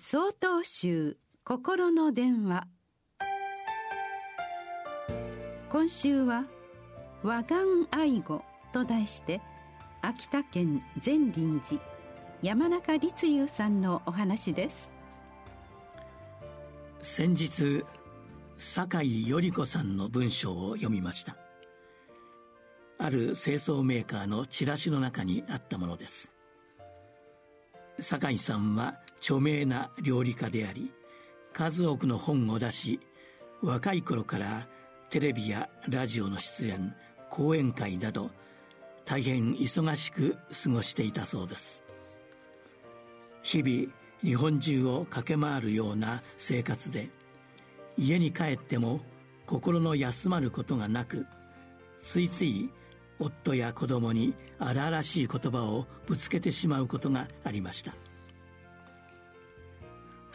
総統集心の電話。今週は「和願愛護」と題して秋田県善林寺山中立雄さんのお話です。先日酒井頼子さんの文章を読みました。ある清掃メーカーのチラシの中にあったものです。酒井さんは著名な料理家であり数多くの本を出し若い頃からテレビやラジオの出演講演会など大変忙しく過ごしていたそうです。日々日本中を駆け回るような生活で家に帰っても心の休まることがなくついつい夫や子供に荒々しい言葉をぶつけてしまうことがありました。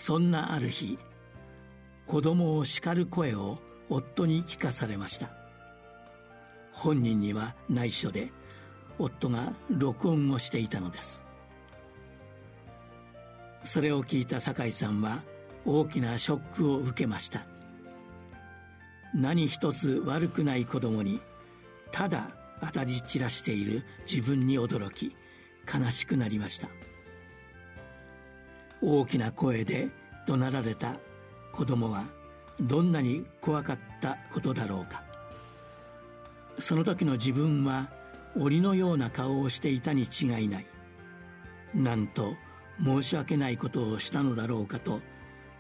そんなある日子供を叱る声を夫に聞かされました。本人には内緒で夫が録音をしていたのです。それを聞いた酒井さんは大きなショックを受けました。何一つ悪くない子供にただ当たり散らしている自分に驚き悲しくなりました。大きな声で怒鳴られた子供はどんなに怖かったことだろうか。その時の自分は檻のような顔をしていたに違いない。なんと申し訳ないことをしたのだろうかと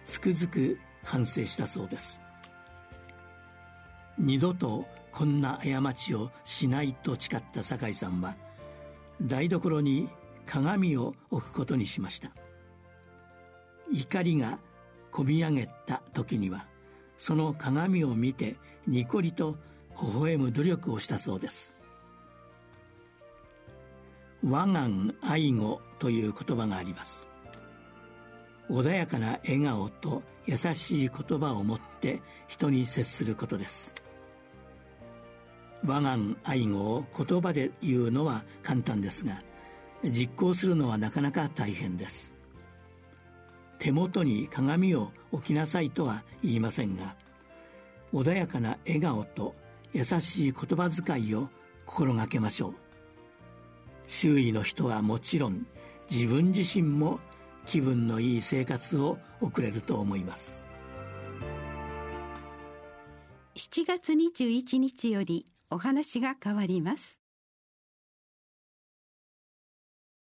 つくづく反省したそうです。二度とこんな過ちをしないと誓った酒井さんは台所に鏡を置くことにしました。怒りがこみ上げた時にはその鏡を見てニコリと微笑む努力をしたそうです。和願愛護という言葉があります。穏やかな笑顔と優しい言葉を持って人に接することです。和願愛護を言葉で言うのは簡単ですが実行するのはなかなか大変です。手元に鏡を置きなさいとは言いませんが穏やかな笑顔と優しい言葉遣いを心がけましょう。周囲の人はもちろん自分自身も気分のいい生活を送れると思います。7月21日よりお話が変わります。